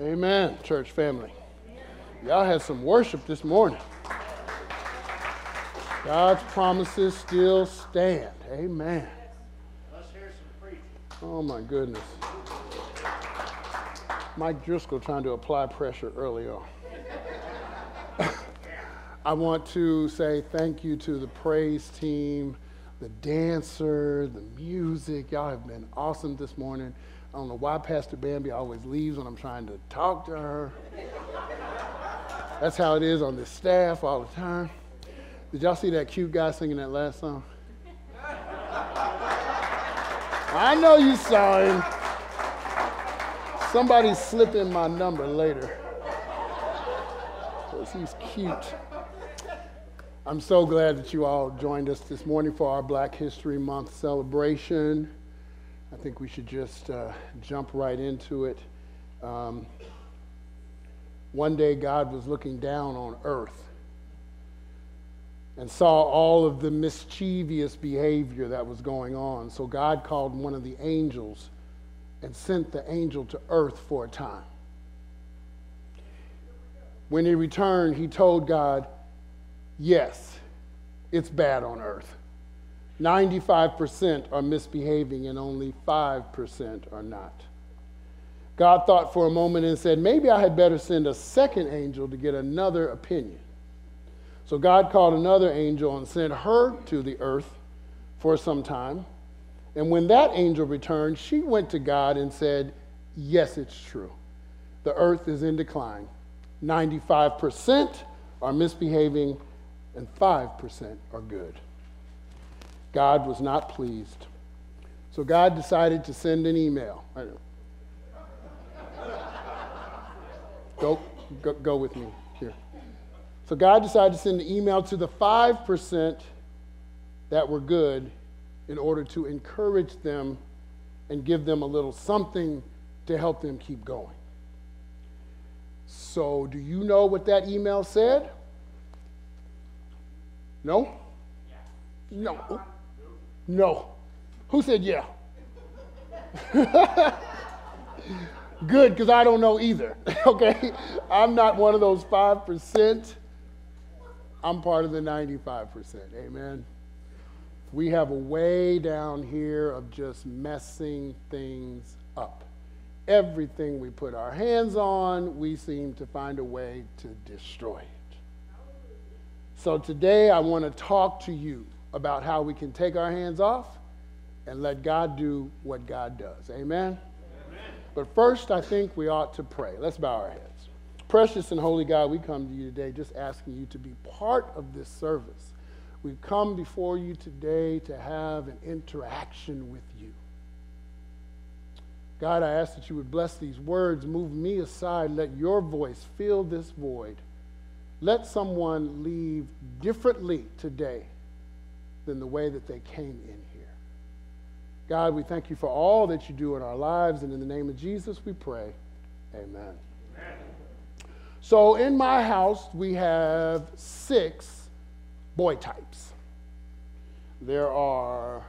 Amen, church family. Y'all had some worship this morning. God's promises still stand. Amen. Let's hear some preaching. Oh my goodness. Mike Driscoll trying to apply pressure early on. I want to say thank you to the praise team, the dancer, the music. Y'all have been awesome this morning. I don't know why Pastor Bambi always leaves when I'm trying to talk to her. That's how it is on this staff all the time. Did y'all see that cute guy singing that last song? I know you saw him. Somebody's slipping my number later. Because he's cute. I'm so glad that you all joined us this morning for our Black History Month celebration. I think we should just uh, jump right into it. Um, one day, God was looking down on earth and saw all of the mischievous behavior that was going on. So, God called one of the angels and sent the angel to earth for a time. When he returned, he told God, Yes, it's bad on earth. 95% are misbehaving and only 5% are not. God thought for a moment and said, Maybe I had better send a second angel to get another opinion. So God called another angel and sent her to the earth for some time. And when that angel returned, she went to God and said, Yes, it's true. The earth is in decline. 95% are misbehaving, and 5% are good. God was not pleased. So God decided to send an email. Go, go, go with me here. So God decided to send an email to the 5% that were good in order to encourage them and give them a little something to help them keep going. So, do you know what that email said? No? No. No. Who said yeah? Good, because I don't know either. okay? I'm not one of those 5%. I'm part of the 95%. Amen. We have a way down here of just messing things up. Everything we put our hands on, we seem to find a way to destroy it. So today I want to talk to you about how we can take our hands off and let God do what God does. Amen? Amen? But first, I think we ought to pray. Let's bow our heads. Precious and holy God, we come to you today just asking you to be part of this service. We've come before you today to have an interaction with you. God, I ask that you would bless these words, move me aside, let your voice fill this void. Let someone leave differently today than the way that they came in here. God, we thank you for all that you do in our lives, and in the name of Jesus we pray. Amen. Amen. So, in my house, we have six boy types. There are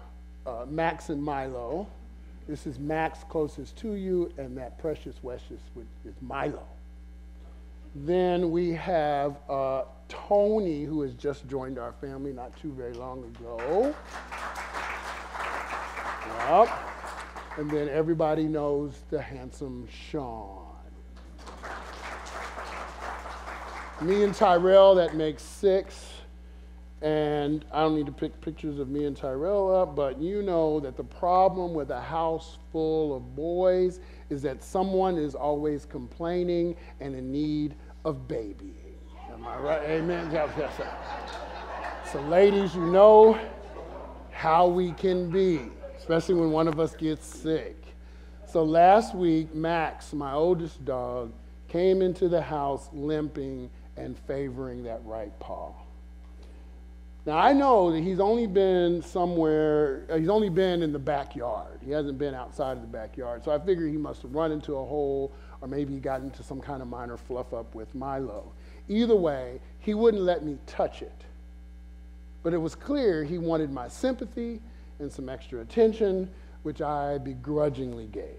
uh, Max and Milo. This is Max closest to you, and that precious Weshes is Milo. Then we have uh, Tony, who has just joined our family not too very long ago. Yep. And then everybody knows the handsome Sean. Me and Tyrell, that makes six. And I don't need to pick pictures of me and Tyrell up, but you know that the problem with a house full of boys is that someone is always complaining and in need of babying. Am I right? Amen. So, ladies, you know how we can be, especially when one of us gets sick. So, last week, Max, my oldest dog, came into the house limping and favoring that right paw. Now, I know that he's only been somewhere, uh, he's only been in the backyard. He hasn't been outside of the backyard. So I figure he must have run into a hole or maybe he got into some kind of minor fluff up with Milo. Either way, he wouldn't let me touch it. But it was clear he wanted my sympathy and some extra attention, which I begrudgingly gave.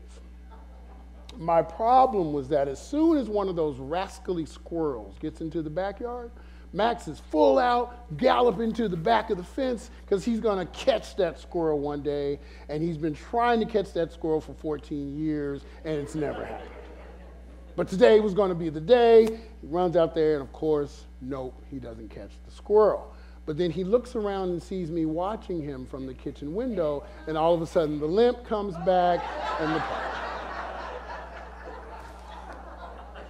my problem was that as soon as one of those rascally squirrels gets into the backyard, Max is full out, galloping to the back of the fence because he's going to catch that squirrel one day. And he's been trying to catch that squirrel for 14 years, and it's never happened. But today was going to be the day. He runs out there, and of course, nope, he doesn't catch the squirrel. But then he looks around and sees me watching him from the kitchen window, and all of a sudden the limp comes back and the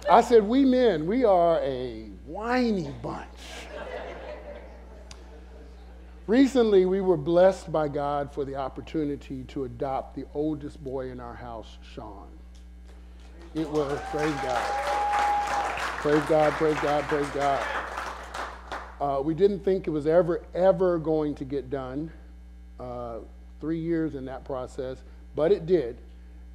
I said, We men, we are a whiny bunch. Recently, we were blessed by God for the opportunity to adopt the oldest boy in our house, Sean. It was, praise God. Praise God, praise God, praise God. Uh, we didn't think it was ever, ever going to get done. Uh, three years in that process, but it did.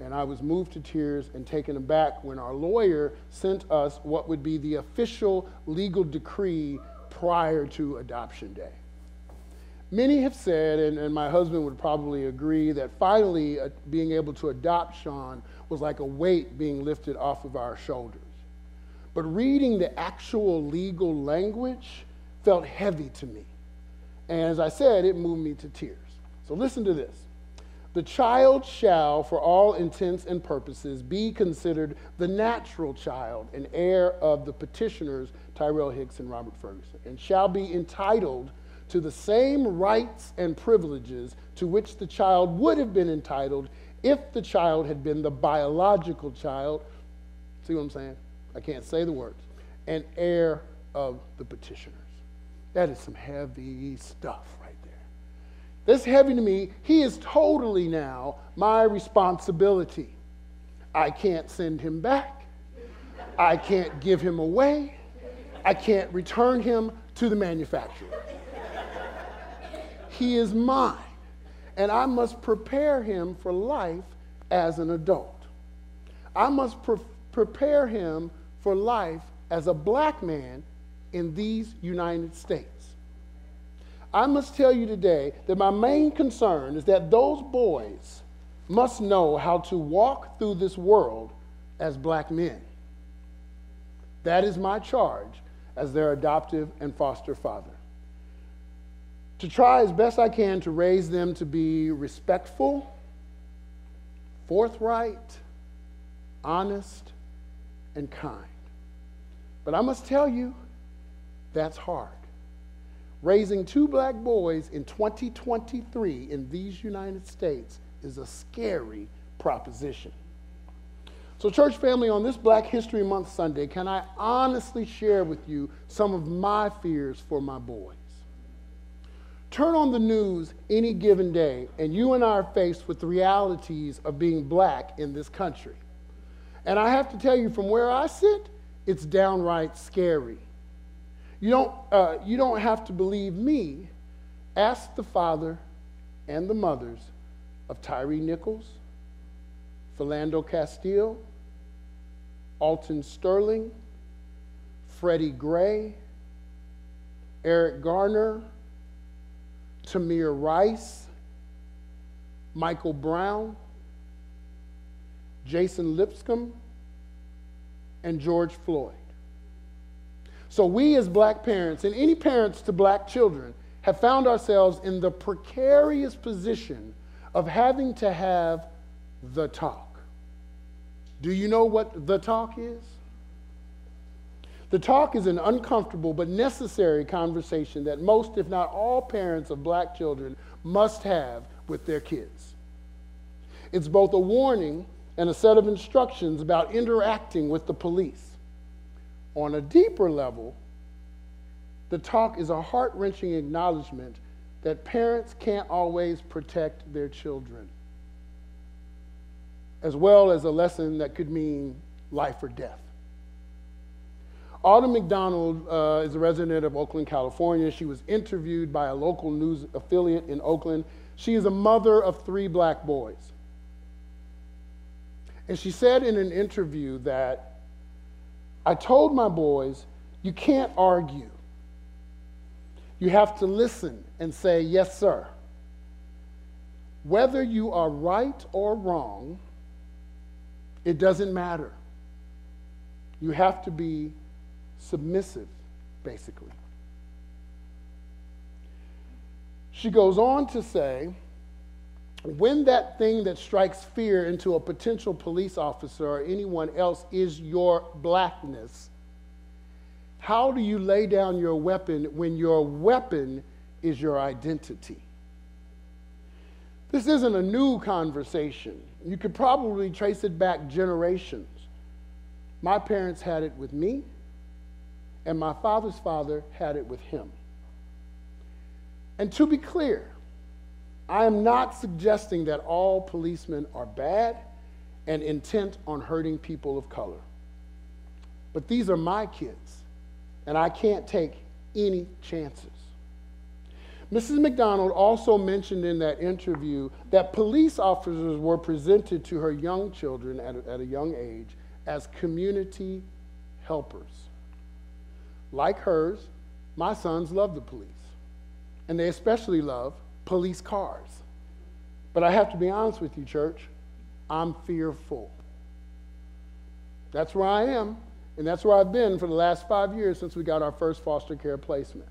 And I was moved to tears and taken aback when our lawyer sent us what would be the official legal decree prior to adoption day. Many have said, and, and my husband would probably agree, that finally uh, being able to adopt Sean was like a weight being lifted off of our shoulders. But reading the actual legal language felt heavy to me. And as I said, it moved me to tears. So listen to this. The child shall, for all intents and purposes, be considered the natural child and heir of the petitioners, Tyrell Hicks and Robert Ferguson, and shall be entitled to the same rights and privileges to which the child would have been entitled if the child had been the biological child. See what I'm saying? I can't say the words. And heir of the petitioners. That is some heavy stuff, right there. that's heavy to me. He is totally now my responsibility. I can't send him back. I can't give him away. I can't return him to the manufacturer. He is mine, and I must prepare him for life as an adult. I must pre- prepare him for life as a black man in these United States. I must tell you today that my main concern is that those boys must know how to walk through this world as black men. That is my charge as their adoptive and foster father. To try as best I can to raise them to be respectful, forthright, honest, and kind. But I must tell you, that's hard raising two black boys in 2023 in these United States is a scary proposition. So, church family, on this Black History Month Sunday, can I honestly share with you some of my fears for my boys? Turn on the news any given day, and you and I are faced with the realities of being black in this country. And I have to tell you, from where I sit, it's downright scary. You don't, uh, you don't have to believe me. Ask the father and the mothers of Tyre Nichols, Philando Castile, Alton Sterling, Freddie Gray, Eric Garner, Tamir Rice, Michael Brown, Jason Lipscomb, and George Floyd. So, we as black parents, and any parents to black children, have found ourselves in the precarious position of having to have the talk. Do you know what the talk is? The talk is an uncomfortable but necessary conversation that most, if not all, parents of black children must have with their kids. It's both a warning and a set of instructions about interacting with the police on a deeper level, the talk is a heart wrenching acknowledgement that parents can't always protect their children, as well as a lesson that could mean life or death. Autumn McDonald uh, is a resident of Oakland, California. She was interviewed by a local news affiliate in Oakland. She is a mother of three black boys. And she said in an interview that I told my boys, you can't argue. You have to listen and say, yes, sir. Whether you are right or wrong It doesn't matter. You have to be submissive, basically. She goes on to say, when that thing that strikes fear into a potential police officer or anyone else is your blackness, how do you lay down your weapon when your weapon is your identity? This isn't a new conversation. You could probably trace it back generations. My parents had it with me, and my father's father had it with him. And to be clear, I am not suggesting that all policemen are bad and intent on hurting people of color. But these are my kids, and I can't take any chances. Mrs. McDonald also mentioned in that interview that police officers were presented to her young children at a, at a young age as community helpers. Like hers, my sons love the police, and they especially love police cars. But I have to be honest with you, church, I'm fearful. That's where I am, and that's where I've been for the last five years since we got our first foster care placement.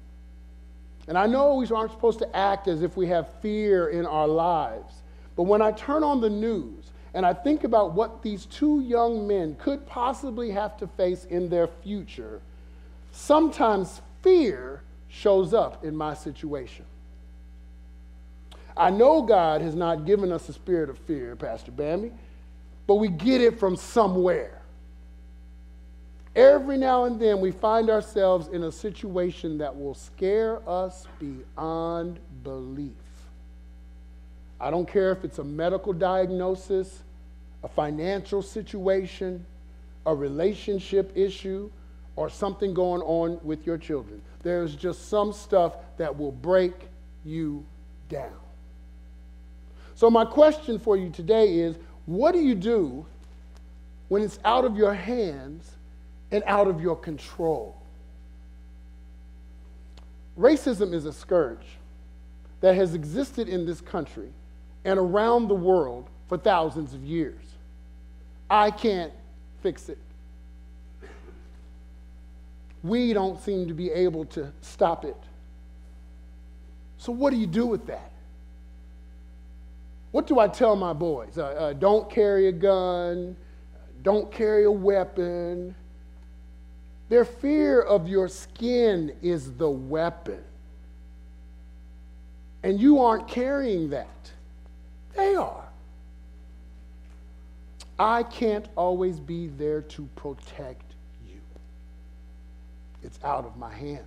And I know we aren't supposed to act as if we have fear in our lives. But when I turn on the news and I think about what these two young men could possibly have to face in their future, sometimes fear shows up in my situation. I know God has not given us a spirit of fear, Pastor Bambi, but we get it from somewhere. Every now and then we find ourselves in a situation that will scare us beyond belief. I don't care if it's a medical diagnosis, a financial situation, a relationship issue, or something going on with your children. There's just some stuff that will break you down. So, my question for you today is what do you do when it's out of your hands and out of your control. Racism is a scourge that has existed in this country and around the world for thousands of years. I can't fix it. We don't seem to be able to stop it. So, what do you do with that? What do I tell my boys? Uh, uh, don't carry a gun, don't carry a weapon, their fear of your skin is the weapon. And you aren't carrying that. They are. I can't always be there to protect it's out of my hands.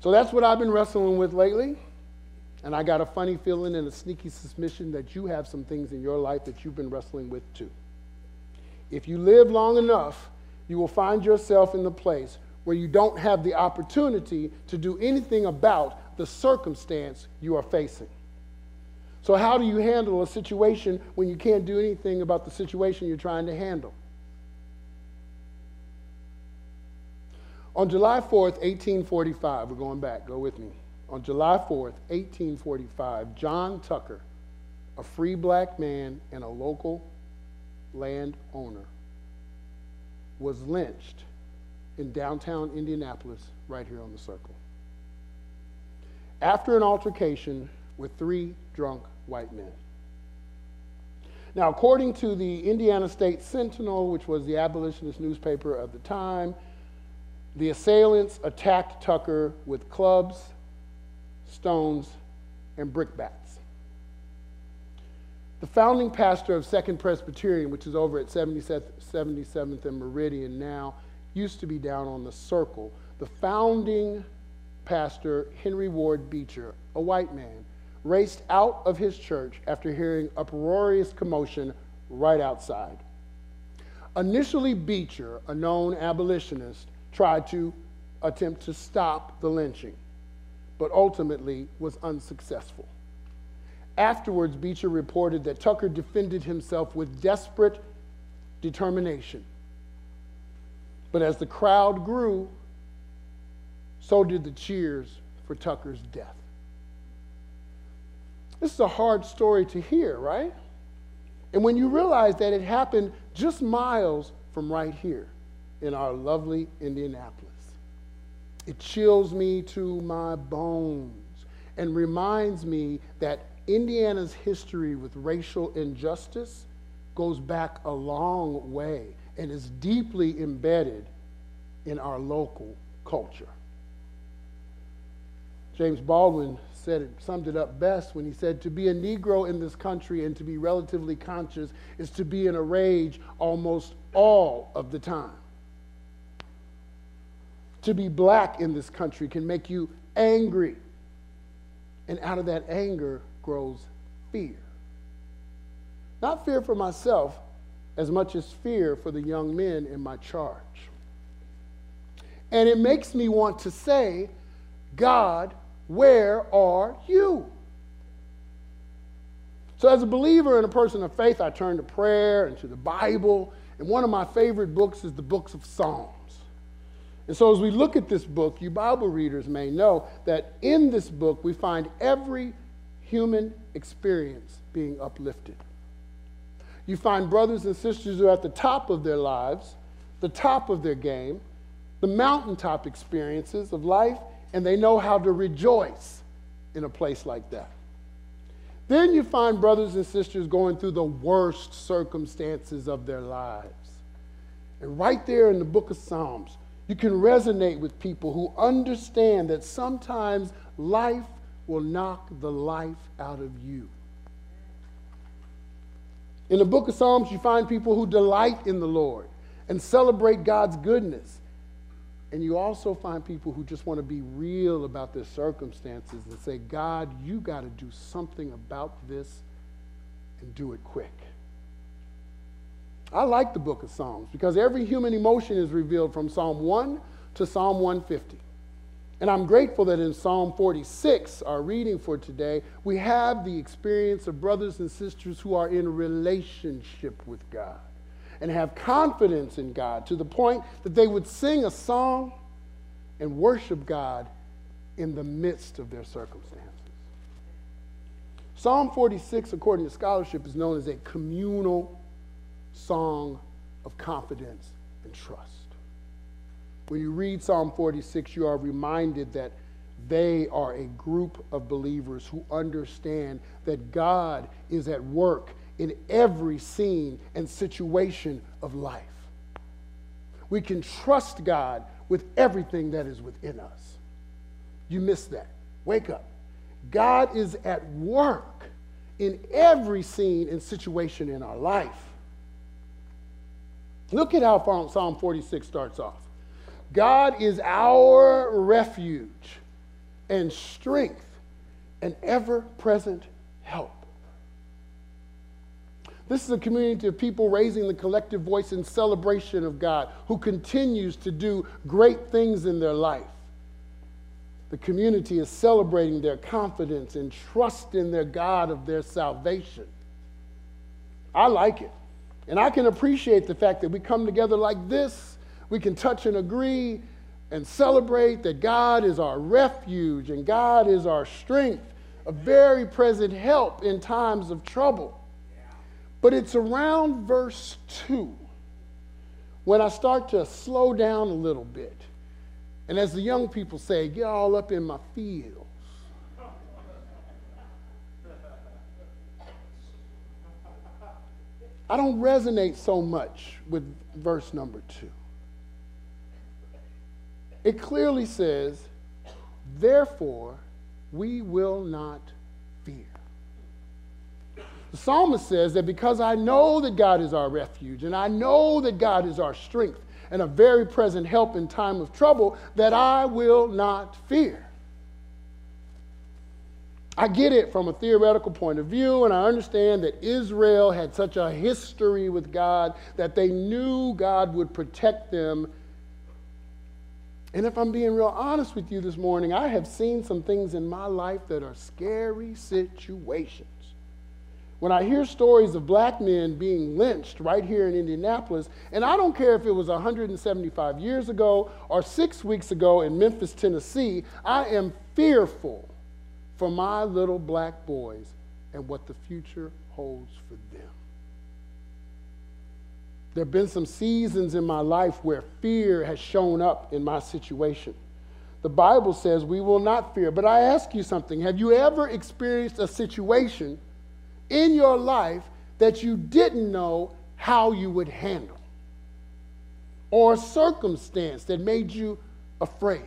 So that's what I've been wrestling with lately. And I got a funny feeling and a sneaky suspicion that you have some things in your life that you've been wrestling with too. If you live long enough, you will find yourself in the place where you don't have the opportunity to do anything about the circumstance you are facing. So, how do you handle a situation when you can't do anything about the situation you're trying to handle? On July 4th, 1845, we're going back, go with me. On July 4th, 1845, John Tucker, a free black man and a local landowner, was lynched in downtown Indianapolis, right here on the circle. After an altercation with three drunk white men. Now, according to the Indiana State Sentinel, which was the abolitionist newspaper of the time, the assailants attacked Tucker with clubs, stones, and brickbats. The founding pastor of Second Presbyterian, which is over at 77th and Meridian now, used to be down on the circle. The founding pastor, Henry Ward Beecher, a white man, raced out of his church after hearing uproarious commotion right outside. Initially, Beecher, a known abolitionist, tried to attempt to stop the lynching, but ultimately was unsuccessful. Afterwards, Beecher reported that Tucker defended himself with desperate determination. But as the crowd grew, so did the cheers for Tucker's death. This is a hard story to hear, right? And when you realize that it happened just miles from right here in our lovely Indianapolis, it chills me to my bones and reminds me that Indiana's history with racial injustice goes back a long way and is deeply embedded in our local culture. James Baldwin said it, summed it up best when he said, To be a Negro in this country and to be relatively conscious is to be in a rage almost all of the time. To be black in this country can make you angry. And out of that anger grows fear. Not fear for myself as much as fear for the young men in my charge. And it makes me want to say, God, where are you? So, as a believer and a person of faith, I turn to prayer and to the Bible. And one of my favorite books is the books of Psalms. And so, as we look at this book, you Bible readers may know that in this book we find every human experience being uplifted. You find brothers and sisters who are at the top of their lives, the top of their game, the mountaintop experiences of life, and they know how to rejoice in a place like that. Then you find brothers and sisters going through the worst circumstances of their lives. And right there in the book of Psalms, you can resonate with people who understand that sometimes life will knock the life out of you. In the book of Psalms, you find people who delight in the Lord and celebrate God's goodness. And you also find people who just want to be real about their circumstances and say, God, you got to do something about this and do it quick. I like the book of Psalms because every human emotion is revealed from Psalm 1 to Psalm 150. And I'm grateful that in Psalm 46, our reading for today, we have the experience of brothers and sisters who are in relationship with God and have confidence in God to the point that they would sing a song and worship God in the midst of their circumstances. Psalm 46, according to scholarship, is known as a communal song of confidence and trust. When you read Psalm 46, you are reminded that they are a group of believers who understand that God is at work in every scene and situation of life. We can trust God with everything that is within us. You missed that. Wake up. God is at work in every scene and situation in our life. Look at how Psalm 46 starts off. God is our refuge and strength and ever present help. This is a community of people raising the collective voice in celebration of God who continues to do great things in their life. The community is celebrating their confidence and trust in their God of their salvation. I like it. And I can appreciate the fact that we come together like this. We can touch and agree and celebrate that God is our refuge and God is our strength, a very present help in times of trouble. But it's around verse 2 when I start to slow down a little bit. And as the young people say, get all up in my feels. I don't resonate so much with verse number 2. It clearly says, therefore, we will not fear. The psalmist says that because I know that God is our refuge and I know that God is our strength and a very present help in time of trouble, that I will not fear. I get it from a theoretical point of view, and I understand that Israel had such a history with God that they knew God would protect them. And if I'm being real honest with you this morning, I have seen some things in my life that are scary situations. When I hear stories of black men being lynched right here in Indianapolis, and I don't care if it was 175 years ago or six weeks ago in Memphis, Tennessee, I am fearful for my little black boys and what the future holds for them. There have been some seasons in my life where fear has shown up in my situation. The Bible says we will not fear. But I ask you something have you ever experienced a situation in your life that you didn't know how you would handle? Or a circumstance that made you afraid?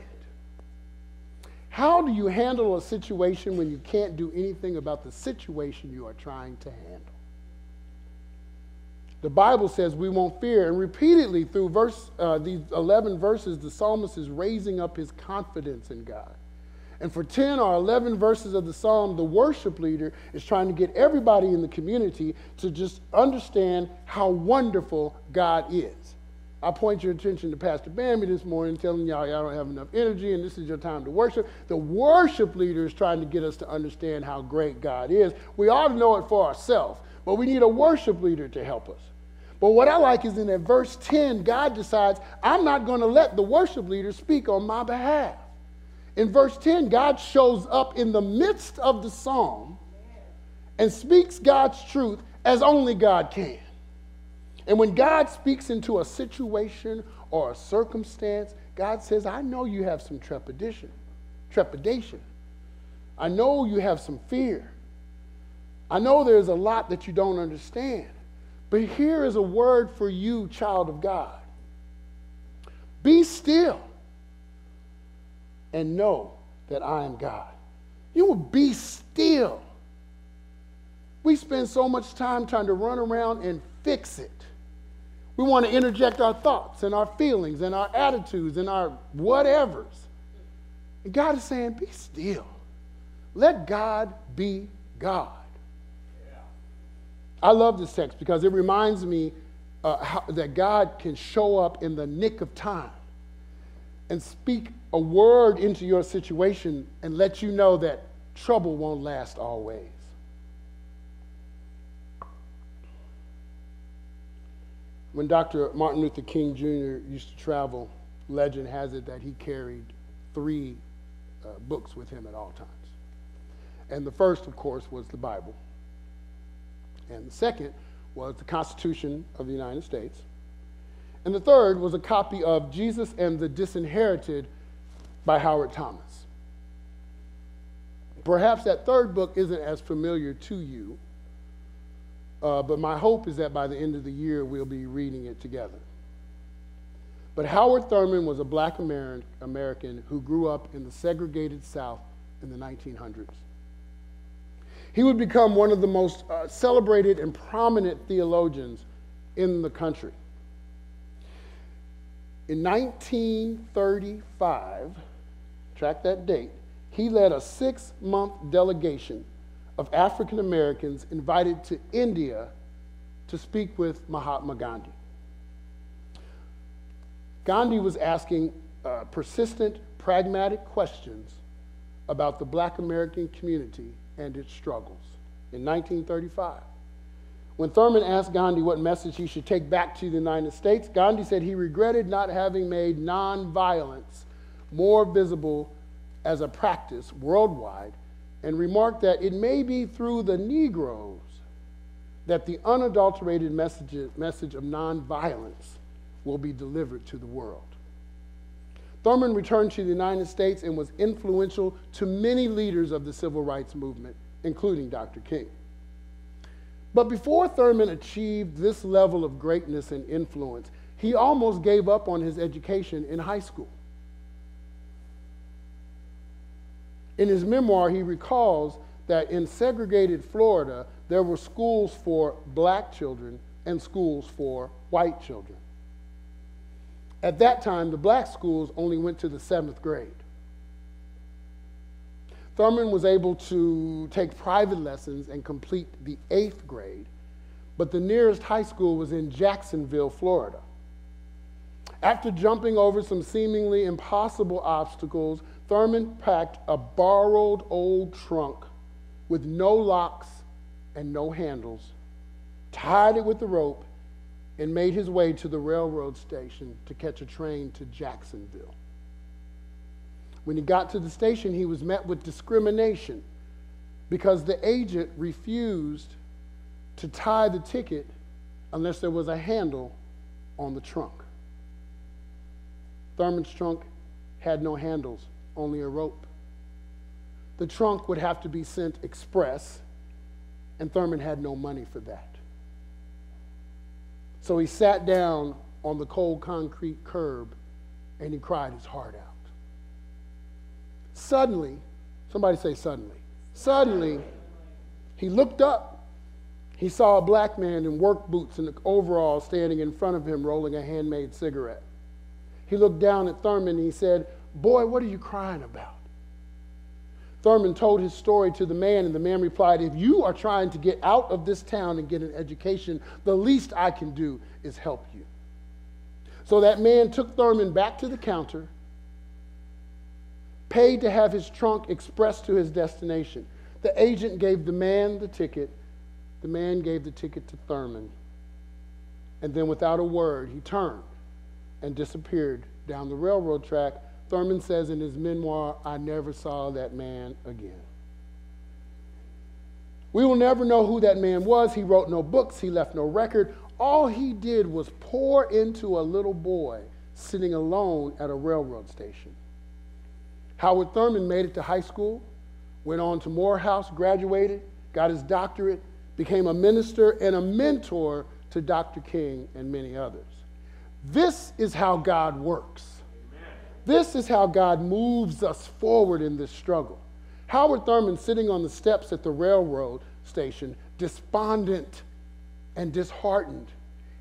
How do you handle a situation when you can't do anything about the situation you are trying to handle? The Bible says we won't fear. And repeatedly through verse, uh, these 11 verses, the psalmist is raising up his confidence in God. And for 10 or 11 verses of the psalm, the worship leader is trying to get everybody in the community to just understand how wonderful God is. I point your attention to Pastor Bambi this morning, telling y'all y'all don't have enough energy and this is your time to worship. The worship leader is trying to get us to understand how great God is. We ought to know it for ourselves, but we need a worship leader to help us. But what I like is in that verse 10, God decides, I'm not going to let the worship leader speak on my behalf. In verse 10, God shows up in the midst of the psalm and speaks God's truth as only God can. And when God speaks into a situation or a circumstance, God says, I know you have some trepidation. Trepidation. I know you have some fear. I know there's a lot that you don't understand. But here is a word for you, child of God. Be still and know that I am God. You will be still. We spend so much time trying to run around and fix it. We want to interject our thoughts and our feelings and our attitudes and our whatevers. And God is saying, be still. Let God be God. I love this text because it reminds me uh, how, that God can show up in the nick of time and speak a word into your situation and let you know that trouble won't last always. When Dr. Martin Luther King Jr. used to travel, legend has it that he carried three uh, books with him at all times. And the first, of course, was the Bible. And the second was the Constitution of the United States. And the third was a copy of Jesus and the Disinherited by Howard Thurman. Perhaps that third book isn't as familiar to you, uh, but my hope is that by the end of the year we'll be reading it together. But Howard Thurman was a black American who grew up in the segregated South in the 1900s. He would become one of the most uh, celebrated and prominent theologians in the country. In 1935, track that date, he led a six month delegation of African Americans invited to India to speak with Mahatma Gandhi. Gandhi was asking uh, persistent, pragmatic questions about the black American community and its struggles in 1935. When Thurman asked Gandhi what message he should take back to the United States, Gandhi said he regretted not having made nonviolence more visible as a practice worldwide and remarked that it may be through the Negroes that the unadulterated message, message of nonviolence will be delivered to the world. Thurman returned to the United States and was influential to many leaders of the civil rights movement, including Dr. King. But before Thurman achieved this level of greatness and influence, he almost gave up on his education in high school. In his memoir, he recalls that in segregated Florida, there were schools for black children and schools for white children. At that time, the black schools only went to the seventh grade. Thurman was able to take private lessons and complete the eighth grade, but the nearest high school was in Jacksonville, Florida. After jumping over some seemingly impossible obstacles, Thurman packed a borrowed old trunk with no locks and no handles, tied it with a rope, and made his way to the railroad station to catch a train to Jacksonville. When he got to the station, he was met with discrimination because the agent refused to tie the ticket unless there was a handle on the trunk. Thurman's trunk had no handles, only a rope. The trunk would have to be sent express, and Thurman had no money for that. So he sat down on the cold concrete curb and he cried his heart out. Suddenly, somebody say suddenly. Suddenly, he looked up. He saw a black man in work boots and overalls standing in front of him rolling a handmade cigarette. He looked down at Thurman and he said, Boy, what are you crying about? Thurman told his story to the man, and the man replied, If you are trying to get out of this town and get an education, the least I can do is help you. So that man took Thurman back to the counter, paid to have his trunk expressed to his destination. The agent gave the man the ticket. The man gave the ticket to Thurman. And then, without a word, he turned and disappeared down the railroad track Thurman says in his memoir, I never saw that man again. We will never know who that man was. He wrote no books, he left no record. All he did was pour into a little boy sitting alone at a railroad station. Howard Thurman made it to high school, went on to Morehouse, graduated, got his doctorate, became a minister and a mentor to Dr. King and many others. This is how God works. This is how God moves us forward in this struggle. Howard Thurman sitting on the steps at the railroad station, despondent and disheartened,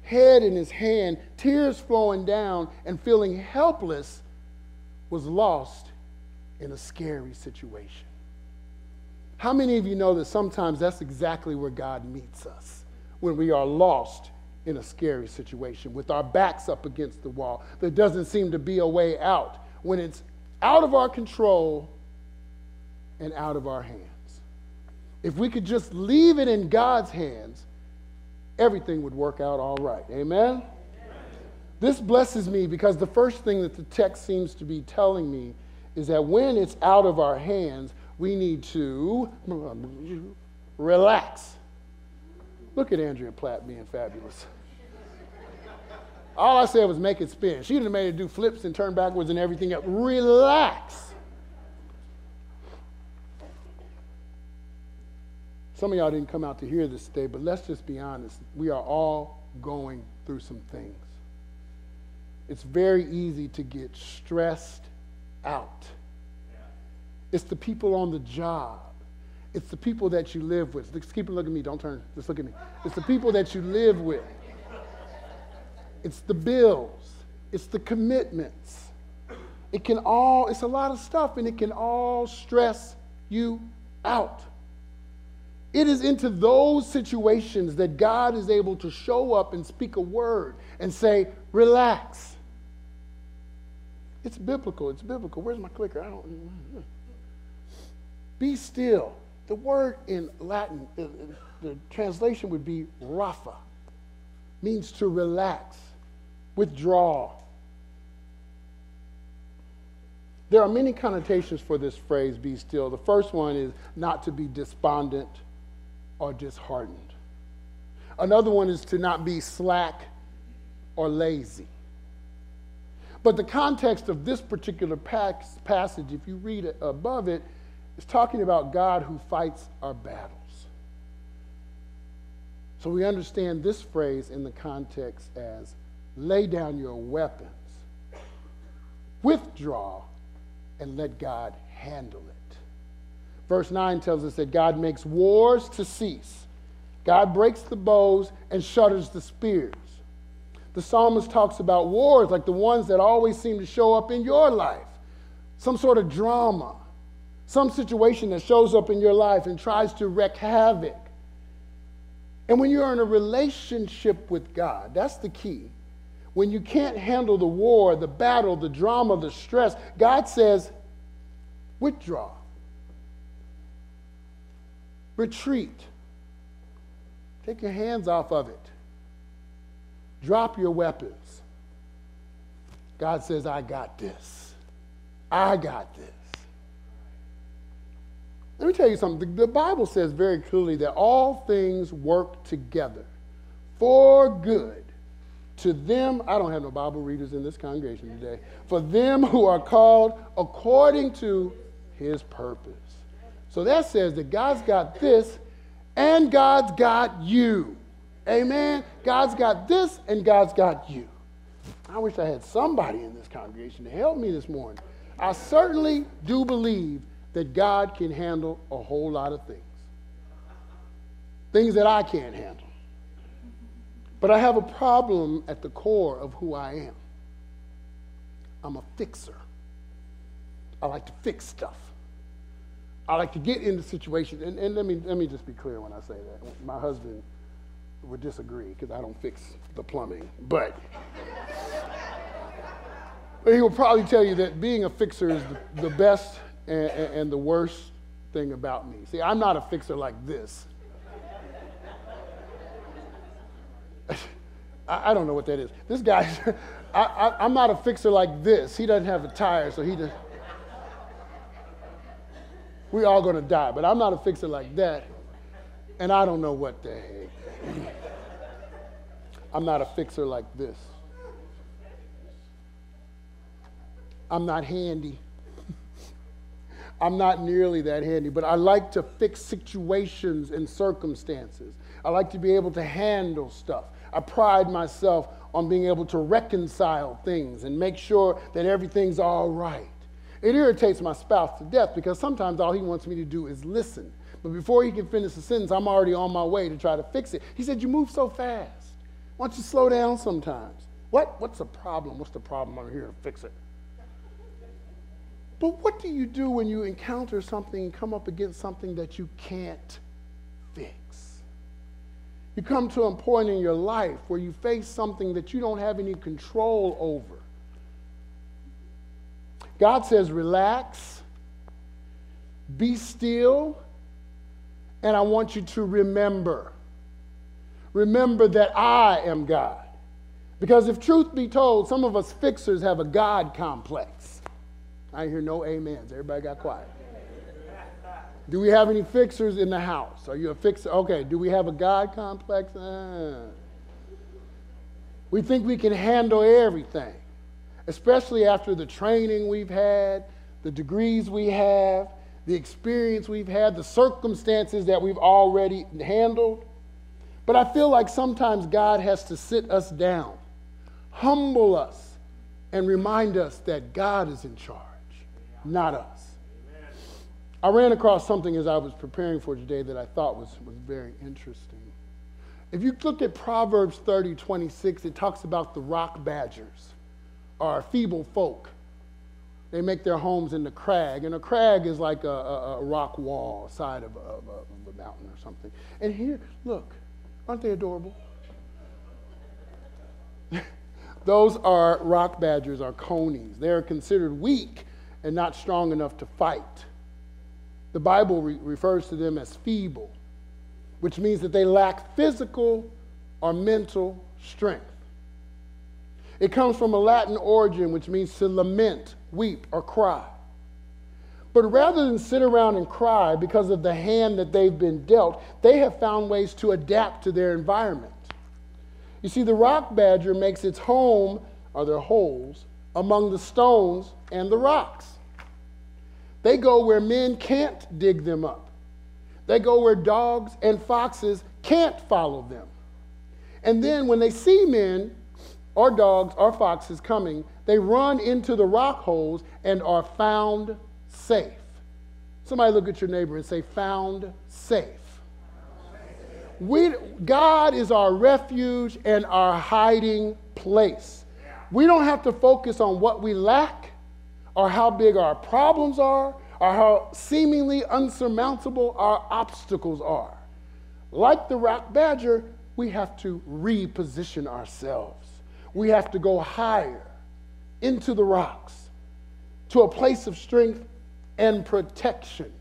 head in his hand, tears flowing down, and feeling helpless, was lost in a scary situation. How many of you know that sometimes that's exactly where God meets us when we are lost in a scary situation with our backs up against the wall. There doesn't seem to be a way out when it's out of our control and out of our hands. If we could just leave it in God's hands, everything would work out all right. Amen? This blesses me because the first thing that the text seems to be telling me is that when it's out of our hands, we need to relax. Look at Andrea Platt being fabulous. All I said was make it spin. She'd have made it do flips and turn backwards and everything else. Relax. Some of y'all didn't come out to hear this today, but let's just be honest. We are all going through some things. It's very easy to get stressed out. It's the people on the job. It's the people that you live with. Just keep looking at me. Don't turn. Just look at me. It's the people that you live with it's the bills, it's the commitments. It can all, it's a lot of stuff, and it can all stress you out. It is into those situations that God is able to show up and speak a word and say, relax. It's biblical. It's biblical. Where's my clicker? I don't. Be still. The word in Latin, uh, uh, the translation would be "rafa," means to relax withdraw. There are many connotations for this phrase, be still. The first one is not to be despondent or disheartened. Another one is to not be slack or lazy. But the context of this particular passage, if you read it above it, is talking about God who fights our battles. So we understand this phrase in the context as lay down your weapons, withdraw, and let God handle it. Verse 9 tells us that God makes wars to cease. God breaks the bows and shutters the spears. The psalmist talks about wars like the ones that always seem to show up in your life some sort of drama, some situation that shows up in your life and tries to wreak havoc. And when you're in a relationship with God, that's the key when you can't handle the war, the battle, the drama, the stress, God says, withdraw, retreat, take your hands off of it, drop your weapons. God says, I got this. I got this. Let me tell you something. The Bible says very clearly that all things work together for good To them, I don't have no Bible readers in this congregation today. For them who are called according to his purpose. So that says that God's got this and God's got you. Amen. God's got this and God's got you. I wish I had somebody in this congregation to help me this morning. I certainly do believe that God can handle a whole lot of things, things that I can't handle. But I have a problem at the core of who I am. I'm a fixer. I like to fix stuff. I like to get into situations, and, and let, me, let me just be clear when I say that. My husband would disagree because I don't fix the plumbing, but, he will probably tell you that being a fixer is the, the best and, and the worst thing about me. See, I'm not a fixer like this. I, I don't know what that is. This guy, I, am not a fixer like this. He doesn't have a tire, so he just. We all gonna die, but I'm not a fixer like that. And I don't know what the heck. I'm not a fixer like this. I'm not handy. I'm not nearly that handy, but I like to fix situations and circumstances. I like to be able to handle stuff. I pride myself on being able to reconcile things and make sure that everything's all right. It irritates my spouse to death because sometimes all he wants me to do is listen. But before he can finish the sentence, I'm already on my way to try to fix it. He said, You move so fast. Why don't you slow down sometimes? What? What's the problem? What's the problem? I'm here to fix it. But what do you do when you encounter something and come up against something that you can't fix? You come to a point in your life where you face something that you don't have any control over. God says, relax, be still, and I want you to remember. Remember that I am God. Because if truth be told, some of us fixers have a God complex. I hear no amens. Everybody got quiet. Do we have any fixers in the house? Are you a fixer? Okay. Do we have a God complex? Uh. We think we can handle everything especially after the training we've had, the degrees we have, the experience we've had, the circumstances that we've already handled. But I feel like sometimes God has to sit us down, humble us, and remind us that God is in charge, not us. I ran across something as I was preparing for today that I thought was, was very interesting. If you look at Proverbs 30 26, it talks about the rock badgers are feeble folk. They make their homes in the crag, and a crag is like a, a, a rock wall side of a, of, a mountain or something. And here, look, aren't they adorable? Those are rock badgers, are conies. They're considered weak and not strong enough to fight. The Bible re- refers to them as feeble, which means that they lack physical or mental strength. It comes from a Latin origin, which means to lament, weep, or cry. But rather than sit around and cry because of the hand that they've been dealt, they have found ways to adapt to their environment. You see, the rock badger makes its home, or their holes, among the stones and the rocks. They go where men can't dig them up. They go where dogs and foxes can't follow them. And then when they see men, or dogs or foxes coming, they run into the rock holes and are found safe. Somebody look at your neighbor and say, found safe. We, God is our refuge and our hiding place. We don't have to focus on what we lack or how big our problems are or how seemingly unsurmountable our obstacles are. Like the rock badger, we have to reposition ourselves we have to go higher into the rocks to a place of strength and protection.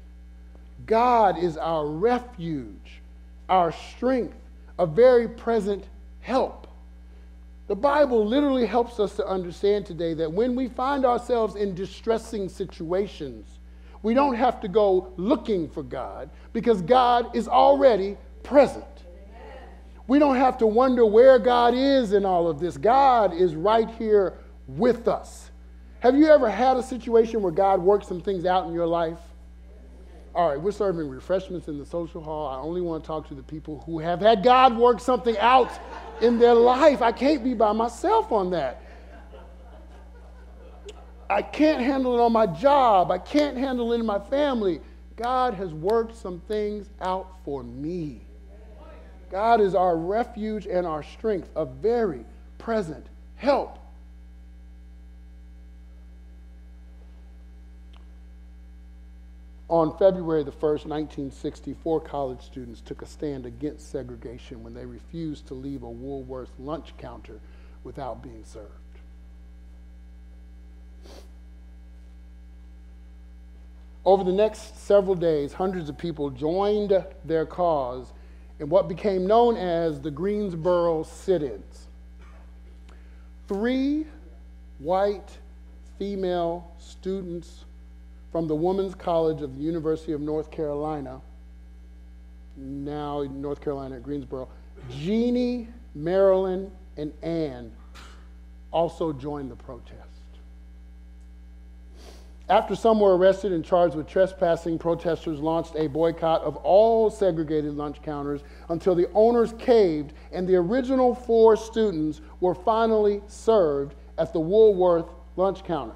God is our refuge, our strength, a very present help. The Bible literally helps us to understand today that when we find ourselves in distressing situations, we don't have to go looking for God because God is already present. We don't have to wonder where God is in all of this. God is right here with us. Have you ever had a situation where God worked some things out in your life? All right, we're serving refreshments in the social hall. I only want to talk to the people who have had God work something out in their life. I can't be by myself on that. I can't handle it on my job. I can't handle it in my family. God has worked some things out for me. God is our refuge and our strength, a very present help On February the 1st, 1964, college students took a stand against segregation when they refused to leave a Woolworth lunch counter without being served. Over the next several days, hundreds of people joined their cause in what became known as the Greensboro sit ins. Three white female students from the Women's College of the University of North Carolina, now North Carolina at Greensboro, Jeannie, Marilyn, and Ann also joined the protest. After some were arrested and charged with trespassing, protesters launched a boycott of all segregated lunch counters until the owners caved and the original four students were finally served at the Woolworth lunch counter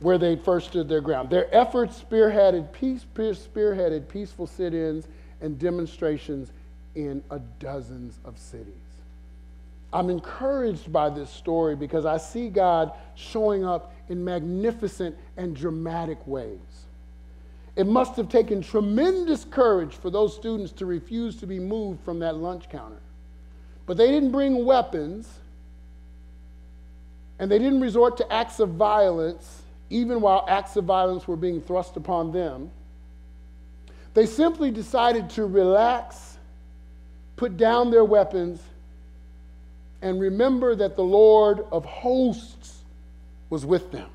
where they first stood their ground. Their efforts spearheaded, peace, spearheaded peaceful sit ins and demonstrations in a dozens of cities. I'm encouraged by this story because I see God showing up in magnificent and dramatic ways. It must have taken tremendous courage for those students to refuse to be moved from that lunch counter. But they didn't bring weapons, and they didn't resort to acts of violence even while acts of violence were being thrust upon them. They simply decided to relax, put down their weapons, and remember that the Lord of hosts was with them.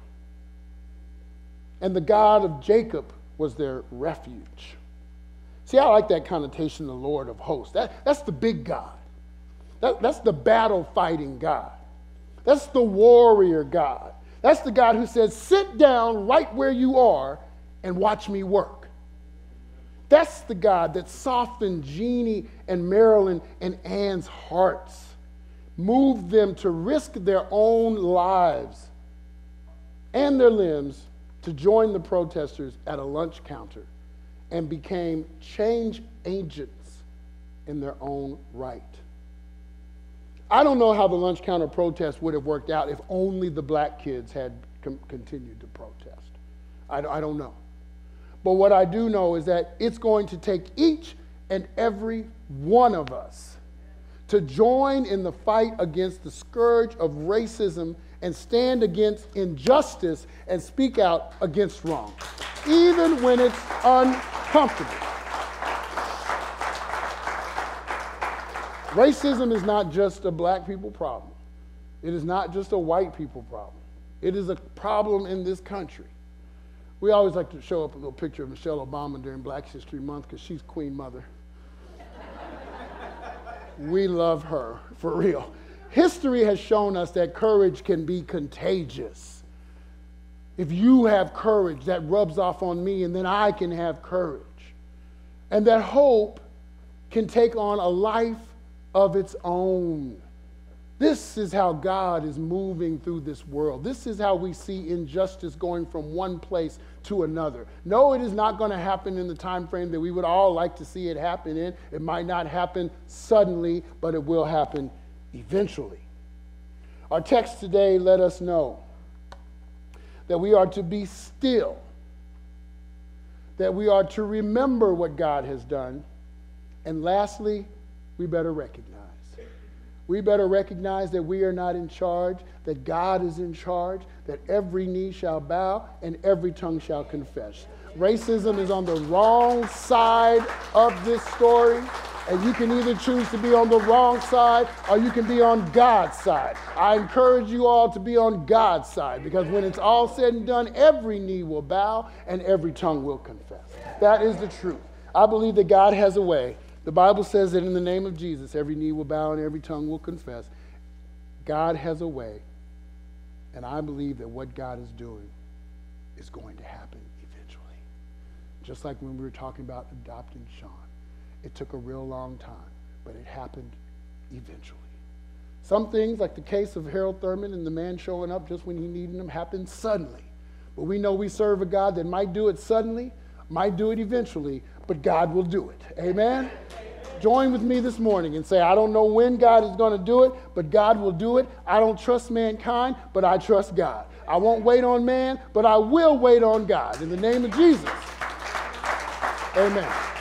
And the God of Jacob was their refuge. See, I like that connotation, the Lord of hosts. That, that's the big God. That, that's the battle fighting God. That's the warrior God. That's the God who says, Sit down right where you are and watch me work. That's the God that softened Jeannie and Marilyn and Ann's hearts, moved them to risk their own lives and their limbs to join the protesters at a lunch counter and became change agents in their own right. I don't know how the lunch counter protest would have worked out if only the black kids had com- continued to protest. I, I don't know. But what I do know is that it's going to take each and every one of us to join in the fight against the scourge of racism and stand against injustice and speak out against wrong, even when it's uncomfortable. Racism is not just a black people problem. It is not just a white people problem. It is a problem in this country. We always like to show up a little picture of Michelle Obama during Black History Month because she's Queen Mother. we love her, for real. History has shown us that courage can be contagious. If you have courage, that rubs off on me, and then I can have courage. And that hope can take on a life of its own. This is how God is moving through this world. This is how we see injustice going from one place to another. No, it is not going to happen in the time frame that we would all like to see it happen in. It might not happen suddenly, but it will happen eventually. Our text today let us know that we are to be still, that we are to remember what God has done, and lastly, we better recognize. We better recognize that we are not in charge, that God is in charge, that every knee shall bow and every tongue shall confess. Racism is on the wrong side of this story, and you can either choose to be on the wrong side or you can be on God's side. I encourage you all to be on God's side because when it's all said and done, every knee will bow and every tongue will confess. That is the truth. I believe that God has a way The Bible says that in the name of Jesus, every knee will bow and every tongue will confess. God has a way, and I believe that what God is doing is going to happen eventually. Just like when we were talking about adopting Sean, it took a real long time, but it happened eventually. Some things, like the case of Howard Thurman and the man showing up just when he needed him, happened suddenly. But we know we serve a God that might do it suddenly, might do it eventually, but God will do it. Amen? Join with me this morning and say, I don't know when God is going to do it, but God will do it. I don't trust mankind, but I trust God. I won't wait on man, but I will wait on God. In the name of Jesus. Amen.